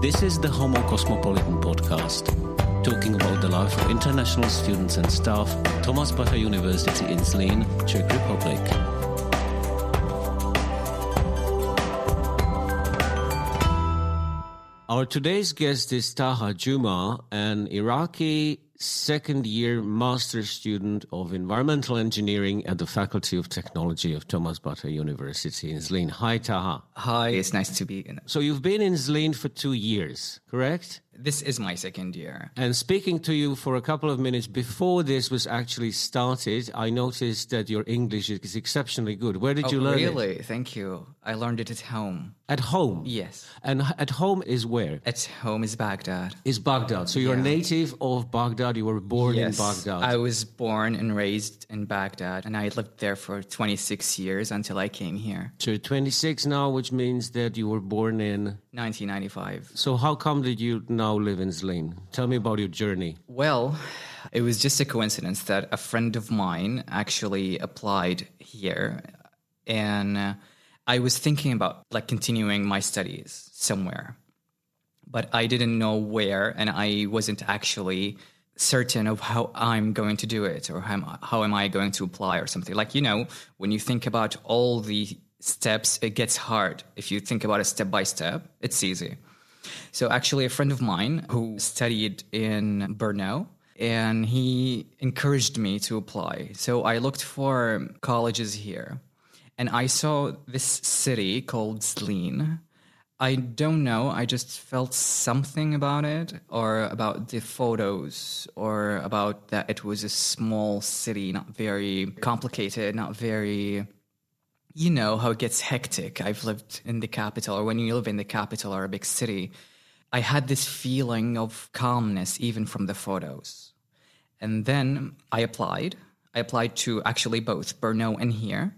This is the Homo Cosmopolitan podcast, talking about the life of international students and staff Thomas Bata University in Zlín, Czech Republic. Our today's guest is Taha Juma, an Iraqi second year master's student of environmental engineering at the Faculty of Technology of Thomas Bata University in Zlín. Hi, Taha. Hi, it's nice to be in. So you've been in Zlín for two years, correct? This is my second year. And speaking to you for a couple of minutes before this was actually started, I noticed that your English is exceptionally good. Where did oh, you learn really? it? Really? Thank you. I learned it at home. At home? Yes. And at home is where? At home is Baghdad. Is Baghdad. So you're Yeah. native of Baghdad. You were born in Baghdad. I was born and raised in Baghdad, and I lived there for 26 years until I came here, so 26 now, which means that you were born in. 1995. So how come did you now live in Zlín? Tell me about your journey. Well, it was just a coincidence that a friend of mine actually applied here, and I was thinking about like continuing my studies somewhere, but I didn't know where, and I wasn't actually certain of how I'm going to do it or how, how am I going to apply or something. Like you know, when you think about all the steps, it gets hard. If you think about it step by step, it's easy. So actually, a friend of mine who studied in Brno, and he encouraged me to apply. So I looked for colleges here, and I saw this city called Zlín. I don't know. I just felt something about it, or about the photos, or about that it was a small city, not very complicated, not very you know how it gets hectic. I've lived in the capital, or when you live in the capital or a big city, I had this feeling of calmness even from the photos. And then I applied. I applied to actually both Brno and here.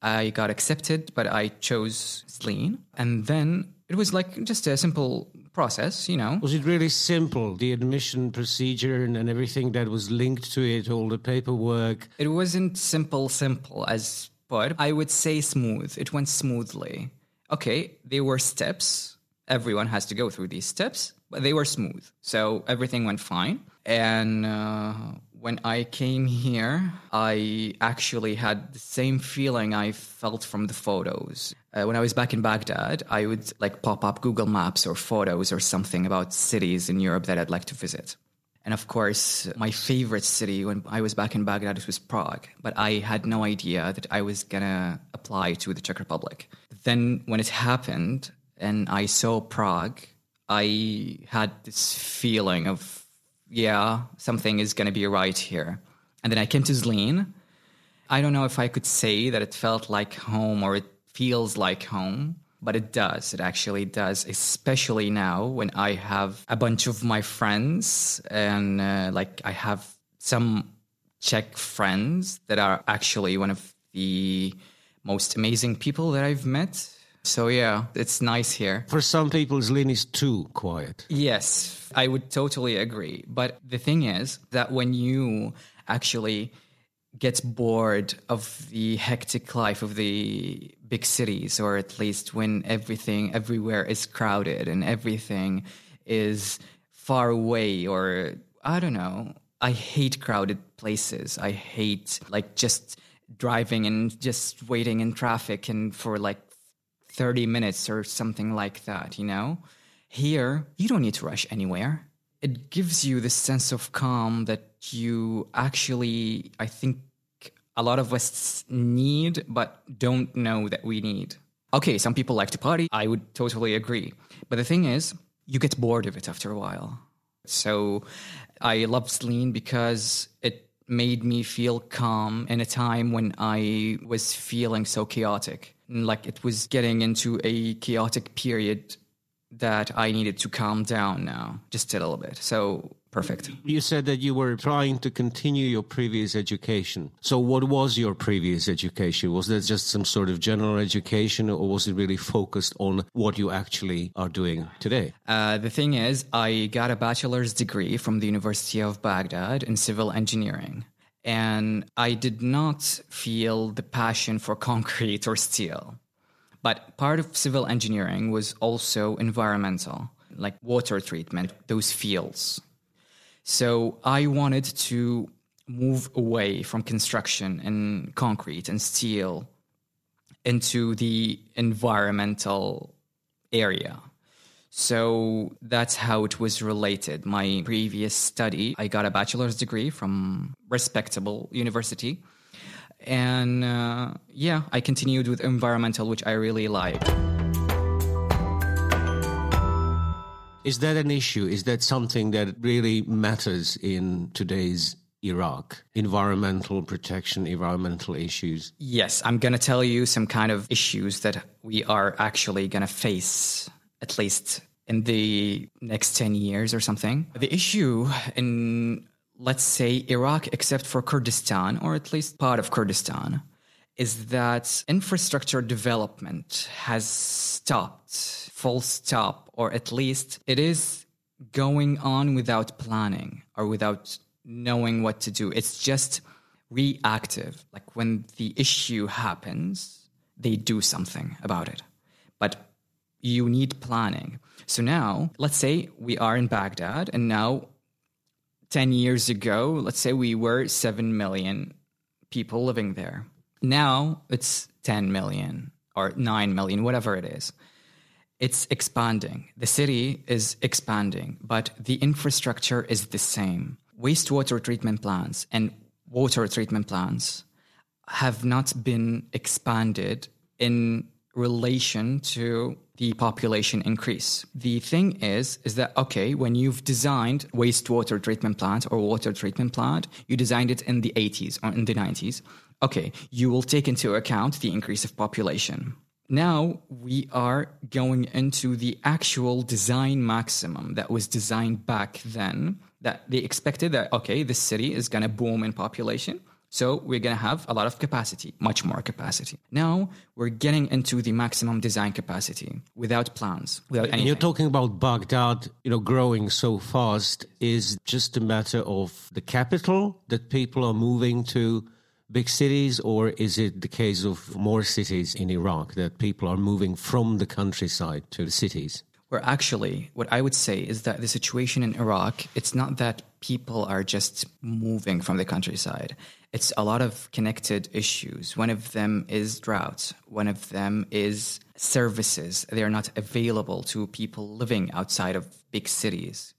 I got accepted, but I chose Zlín. And then it was like just a simple process, you know. Was it really simple? The admission procedure and, and everything that was linked to it, all the paperwork. It wasn't simple, simple as but I would say smooth. It went smoothly. Okay, there were steps. Everyone has to go through these steps, but they were smooth. So everything went fine. And uh, when I came here, I actually had the same feeling I felt from the photos. Uh, when I was back in Baghdad, I would like pop up Google Maps or photos or something about cities in Europe that I'd like to visit. And of course, my favorite city when I was back in Baghdad was Prague, but I had no idea that I was gonna apply to the Czech Republic. Then, when it happened and I saw Prague, I had this feeling of, yeah, something is gonna be right here. And then I came to Zlín. I don't know if I could say that it felt like home or it feels like home but it does. It actually does, especially now when I have a bunch of my friends and uh, like I have some Czech friends that are actually one of the most amazing people that I've met. So yeah, it's nice here. For some people, Zlín is too quiet. Yes, I would totally agree. But the thing is that when you actually get bored of the hectic life of the big cities, or at least when everything everywhere is crowded and everything is far away, or I don't know. I hate crowded places. I hate like just driving and just waiting in traffic and for like 30 minutes or something like that, you know? Here, you don't need to rush anywhere. It gives you this sense of calm that you actually, I think, a lot of us need, but don't know that we need. Okay, some people like to party. I would totally agree. But the thing is, you get bored of it after a while. So I love Zlín because it made me feel calm in a time when I was feeling so chaotic. Like it was getting into a chaotic period that I needed to calm down now, just a little bit. So perfect. You said that you were trying to continue your previous education. So, what was your previous education? Was that just some sort of general education, or was it really focused on what you actually are doing today? Uh, the thing is, I got a bachelor's degree from the University of Baghdad in civil engineering. And I did not feel the passion for concrete or steel. But part of civil engineering was also environmental. like water treatment, those fields. So I wanted to move away from construction and concrete and steel into the environmental area. So that's how it was related. My previous study, I got a bachelor's degree from respectable university. And uh, yeah, I continued with environmental, which I really like. Is that an issue? Is that something that really matters in today's Iraq? Environmental protection, environmental issues? Yes, I'm going to tell you some kind of issues that we are actually going to face, at least in the next 10 years or something. The issue in, let's say, Iraq, except for Kurdistan, or at least part of Kurdistan, is that infrastructure development has stopped, full stop, or at least it is going on without planning or without knowing what to do. It's just reactive. Like when the issue happens, they do something about it. But you need planning. So now, let's say we are in Baghdad, and now 10 years ago, let's say we were 7 million people living there. Now it's 10 million or 9 million, whatever it is. It's expanding. The city is expanding, but the infrastructure is the same. Wastewater treatment plants and water treatment plants have not been expanded in relation to the population increase. The thing is, is that, okay, when you've designed wastewater treatment plant or water treatment plant, you designed it in the 80s or in the 90s okay, you will take into account the increase of population. Now we are going into the actual design maximum that was designed back then. That they expected that, okay, this city is going to boom in population. So we're going to have a lot of capacity, much more capacity. Now we're getting into the maximum design capacity without plans, without anything. You're talking about Baghdad, you know, growing so fast is just a matter of the capital that people are moving to big cities, or is it the case of more cities in Iraq that people are moving from the countryside to the cities? Where actually, what I would say is that the situation in Iraq, it's not that people are just moving from the countryside. It's a lot of connected issues. One of them is drought. One of them is services. They are not available to people living outside of big cities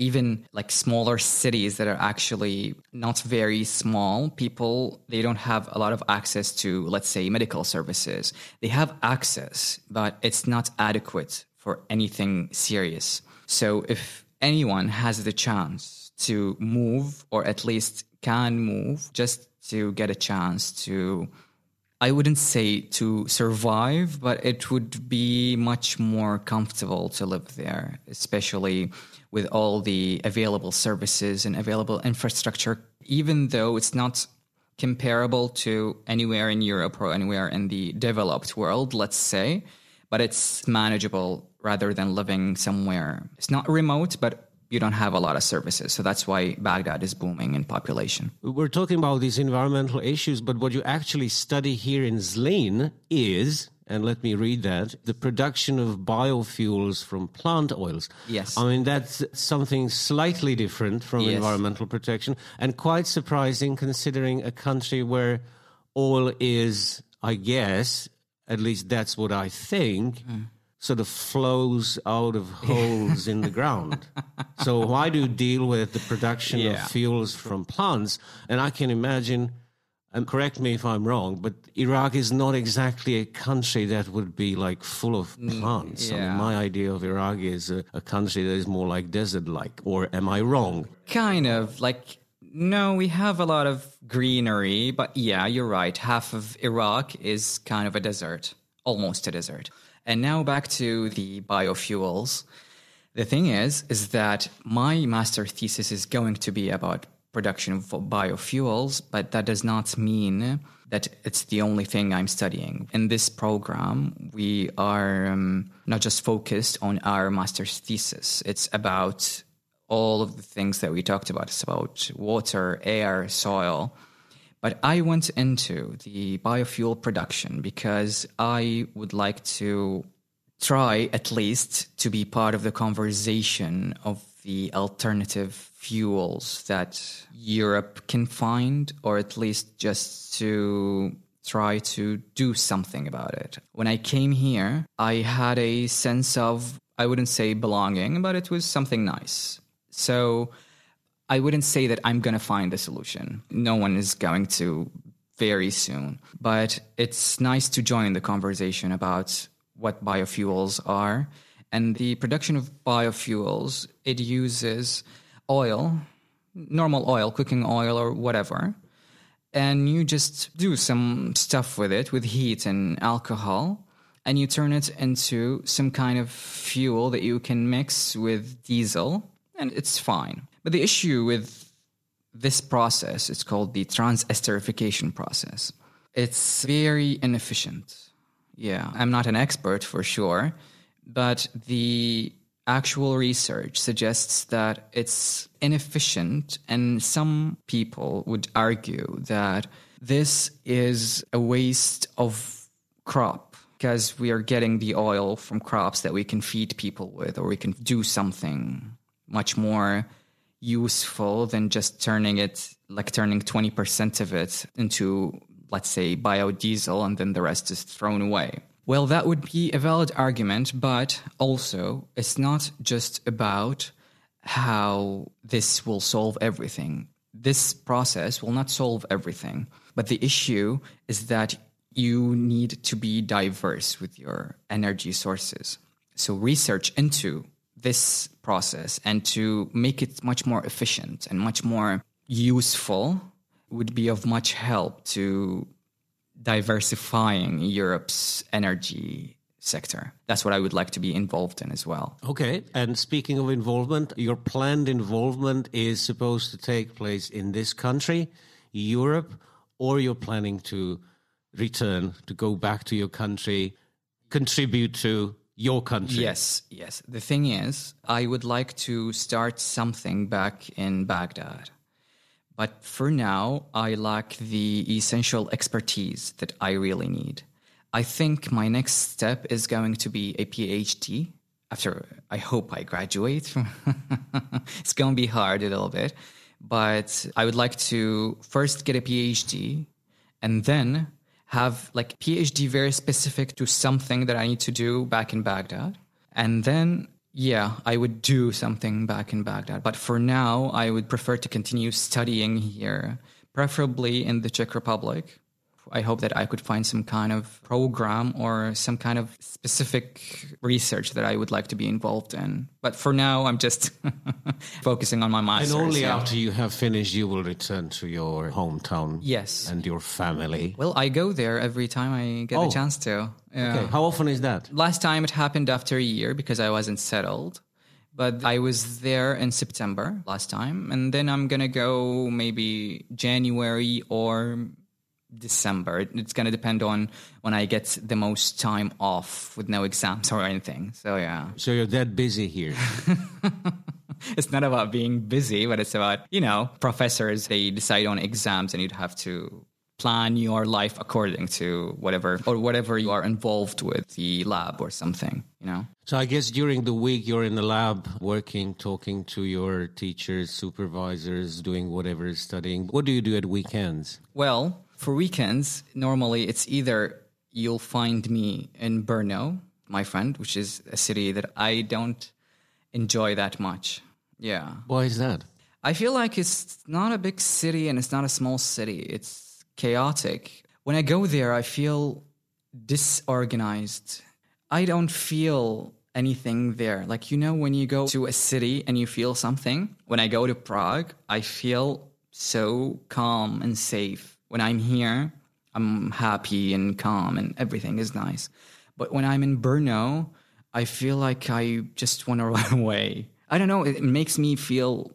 even like smaller cities that are actually not very small people they don't have a lot of access to let's say medical services they have access but it's not adequate for anything serious. So if anyone has the chance to move or at least can move just to get a chance to I wouldn't say to survive, but it would be much more comfortable to live there, especially with all the available services and available infrastructure, even though it's not comparable to anywhere in Europe or anywhere in the developed world, let's say, but it's manageable rather than living somewhere. It's not remote, but you don't have a lot of services. So that's why Baghdad is booming in population. We're talking about these environmental issues, but what you actually study here in Zlin is and let me read that the production of biofuels from plant oils. Yes. I mean, that's something slightly different from yes. environmental protection and quite surprising considering a country where oil is, I guess, at least that's what I think. Mm. Sort of flows out of holes in the ground. So, why do you deal with the production yeah. of fuels from plants? And I can imagine and correct me if I'm wrong, but Iraq is not exactly a country that would be like full of mm, plants. Yeah. I mean, my idea of Iraq is a, a country that is more like desert-like. Or am I wrong? Kind of like. No, we have a lot of greenery, but yeah, you're right. Half of Iraq is kind of a desert, almost a desert. And now back to the biofuels. The thing is, is that my master thesis is going to be about production of biofuels, but that does not mean that it's the only thing I'm studying. In this program, we are um, not just focused on our master's thesis, it's about all of the things that we talked about. It's about water, air, soil. But I went into the biofuel production because I would like to try at least to be part of the conversation of the alternative fuels that Europe can find, or at least just to try to do something about it. When I came here, I had a sense of, I wouldn't say belonging, but it was something nice. So I wouldn't say that I'm going to find the solution. No one is going to very soon. But it's nice to join the conversation about what biofuels are. And the production of biofuels, it uses oil, normal oil, cooking oil or whatever. And you just do some stuff with it with heat and alcohol. And you turn it into some kind of fuel that you can mix with diesel, and it's fine. But the issue with this process is called the transesterification process. It's very inefficient. Yeah, I'm not an expert for sure, but the actual research suggests that it's inefficient, and some people would argue that this is a waste of crop because we are getting the oil from crops that we can feed people with, or we can do something much more useful than just turning it like turning 20% of it into let's say biodiesel and then the rest is thrown away. Well that would be a valid argument but also it's not just about how this will solve everything. This process will not solve everything but the issue is that you need to be diverse with your energy sources. So research into this process and to make it much more efficient and much more useful would be of much help to diversifying Europe's energy sector. That's what I would like to be involved in as well. Okay. And speaking of involvement, your planned involvement is supposed to take place in this country, Europe, or you're planning to return, to go back to your country, contribute to your country. Yes, yes. The thing is, I would like to start something back in Baghdad. But for now, I lack the essential expertise that I really need. I think my next step is going to be a PhD. After I hope I graduate. it's going to be hard a little bit, but I would like to first get a PhD and then have like PhD very specific to something that I need to do back in Baghdad. And then, yeah, I would do something back in Baghdad. But for now, I would prefer to continue studying here, preferably in the Czech Republic. I hope that I could find some kind of program or some kind of specific research that I would like to be involved in. But for now, I'm just focusing on my master's. And only yeah. after you have finished, you will return to your hometown. Yes. And your family. Well, I go there every time I get Oh. a chance to. Yeah. Okay. How often is that? Last time it happened after a year because I wasn't settled. But I was there in September last time. And then I'm going to go maybe January or December. It's going to depend on when I get the most time off with no exams or anything. So, yeah. So you're that busy here. It's not about being busy, but it's about, you know, professors, they decide on exams and you'd have to plan your life according to whatever or whatever you are involved with the lab or something, you know? so I guess during the week you're in the lab working, talking to your teachers, supervisors, doing whatever studying. What do you do at weekends? Well, for weekends, normally it's either you'll find me in Brno, my friend, which is a city that I don't enjoy that much. Yeah. Why is that? I feel like it's not a big city and it's not a small city. It's chaotic. When I go there, I feel disorganized. I don't feel anything there. Like, you know, when you go to a city and you feel something, when I go to Prague, I feel so calm and safe. When I'm here, I'm happy and calm and everything is nice. But when I'm in Brno, I feel like I just want to run away. I don't know. It makes me feel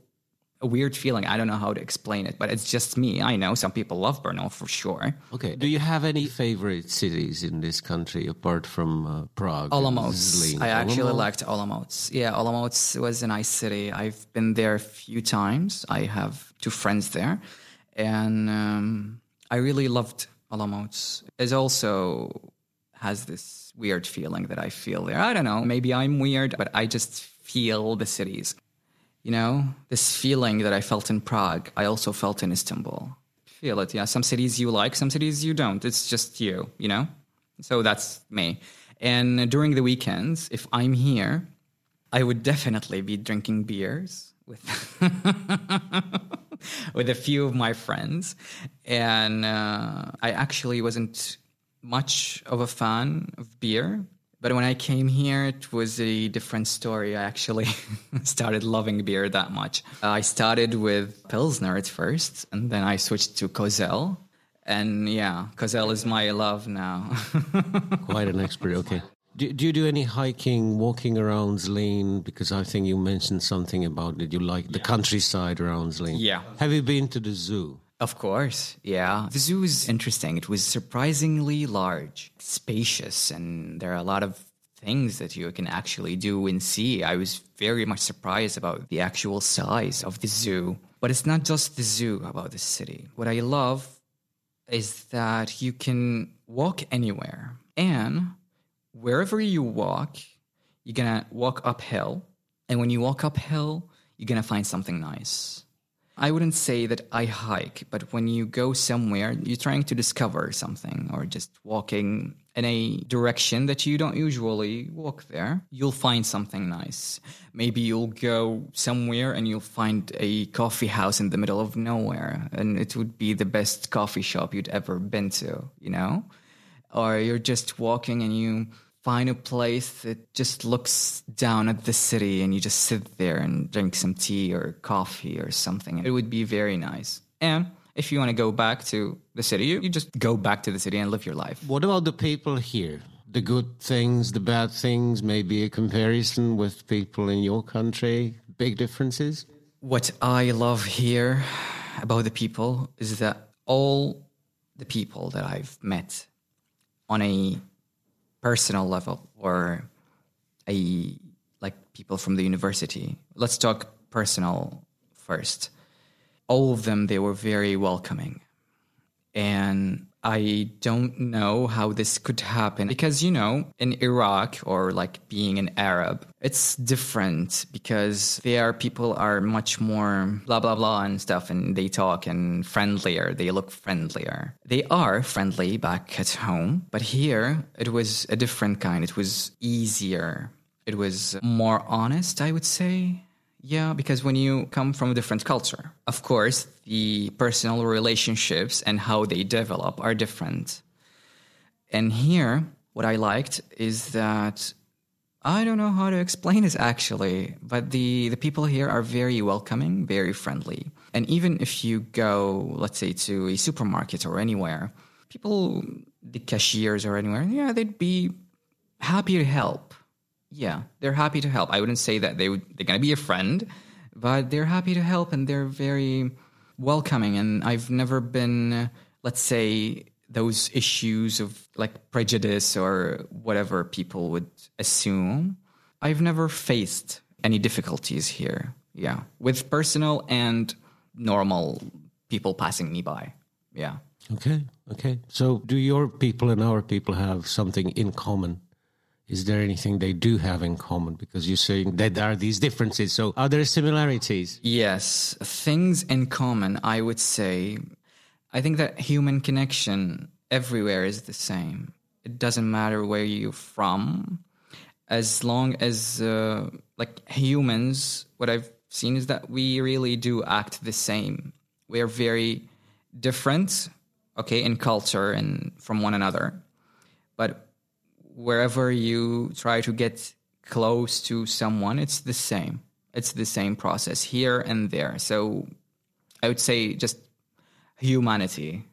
a weird feeling. I don't know how to explain it, but it's just me. I know some people love Brno for sure. Okay. Do you have any favorite cities in this country apart from uh, Prague? Olomouc. I actually Olomouc? liked Olomouc. Yeah, Olomouc was a nice city. I've been there a few times. I have two friends there, and um, I really loved Olomouc. It also has this weird feeling that I feel there. I don't know. Maybe I'm weird, but I just feel the cities. You know, this feeling that I felt in Prague, I also felt in Istanbul. Feel it, yeah. Some cities you like, some cities you don't. It's just you, you know? So that's me. And during the weekends, if I'm here, I would definitely be drinking beers with with a few of my friends, and uh, I actually wasn't much of a fan of beer. But when I came here, it was a different story. I actually started loving beer that much. Uh, I started with Pilsner at first, and then I switched to Kozel. And yeah, Kozel is my love now. Quite an expert, okay. Do, do, you do any hiking, walking around Zlín? Because I think you mentioned something about that you like the countryside around Zlín. Yeah. Have you been to the zoo? Of course, yeah. The zoo is interesting. It was surprisingly large, spacious, and there are a lot of things that you can actually do and see. I was very much surprised about the actual size of the zoo. But it's not just the zoo about the city. What I love is that you can walk anywhere and wherever you walk, you're gonna walk uphill. And when you walk uphill, you're gonna find something nice. I wouldn't say that I hike, but when you go somewhere, you're trying to discover something or just walking in a direction that you don't usually walk there, you'll find something nice. Maybe you'll go somewhere and you'll find a coffee house in the middle of nowhere, and it would be the best coffee shop you'd ever been to, you know? Or you're just walking and you find a place that just looks down at the city and you just sit there and drink some tea or coffee or something. It would be very nice. And if you want to go back to the city, you, you just go back to the city and live your life. What about the people here? The good things, the bad things, maybe a comparison with people in your country? Big differences? What I love here about the people is that all the people that I've met on a personal level or a like people from the university. Let's talk personal first. All of them they were very welcoming. And I don't know how this could happen because, you know, in Iraq or like being an Arab, it's different because there people are much more blah, blah, blah and stuff and they talk and friendlier. They look friendlier. They are friendly back at home, but here it was a different kind. It was easier. It was more honest, I would say. Yeah, because when you come from a different culture, of course, the personal relationships and how they develop are different. And here, what I liked is that I don't know how to explain this actually, but the, the people here are very welcoming, very friendly. And even if you go, let's say, to a supermarket or anywhere, people, the cashiers or anywhere, yeah, they'd be happy to help yeah, they're happy to help. I wouldn't say that they would, they're going to be a friend, but they're happy to help and they're very welcoming. And I've never been, let's say, those issues of like prejudice or whatever people would assume. I've never faced any difficulties here. Yeah, with personal and normal people passing me by. Yeah. Okay. Okay. So, do your people and our people have something in common? Is there anything they do have in common? Because you're saying that there are these differences. So are there similarities? Yes, things in common, I would say. I think that human connection everywhere is the same. It doesn't matter where you're from. As long as, uh, like humans, what I've seen is that we really do act the same. We are very different, okay, in culture and from one another. But wherever you try to get close to someone, it's the same. It's the same process here and there. So I would say just humanity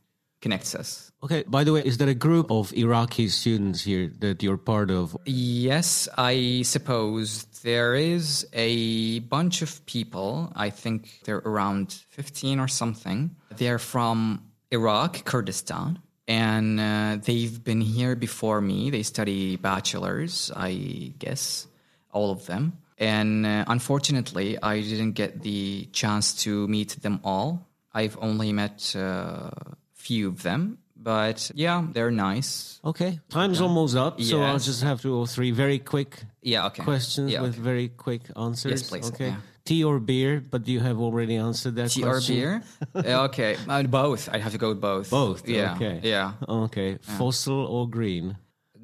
connects us. Okay. By the way, is there a group of Iraqi students here that you're part of? Yes, I suppose there is a bunch of people. I think they're around 15 or something. They're from Iraq, Kurdistan and uh, they've been here before me. They study bachelors, I guess, all of them. And uh, unfortunately, I didn't get the chance to meet them all. I've only met a uh, few of them, But yeah, they're nice. Okay, time's almost up, so I'll just have two or three very quick Yeah, okay. questions Yeah, with okay. very quick answers. please, Okay, yeah. tea or beer? But you have already answered that Tea or beer? Okay, uh, both. I'd have to go with both. Both. Yeah. Okay. Yeah. Okay. Fossil or green?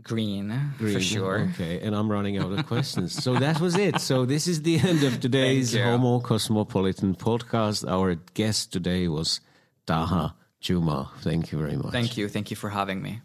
Green, Green. for sure. Okay, and I'm running out of questions. So that was it. So this is the end of today's Homo Cosmopolitan podcast. Our guest today was Taha Juma. Thank you very much. Thank you. Thank you for having me.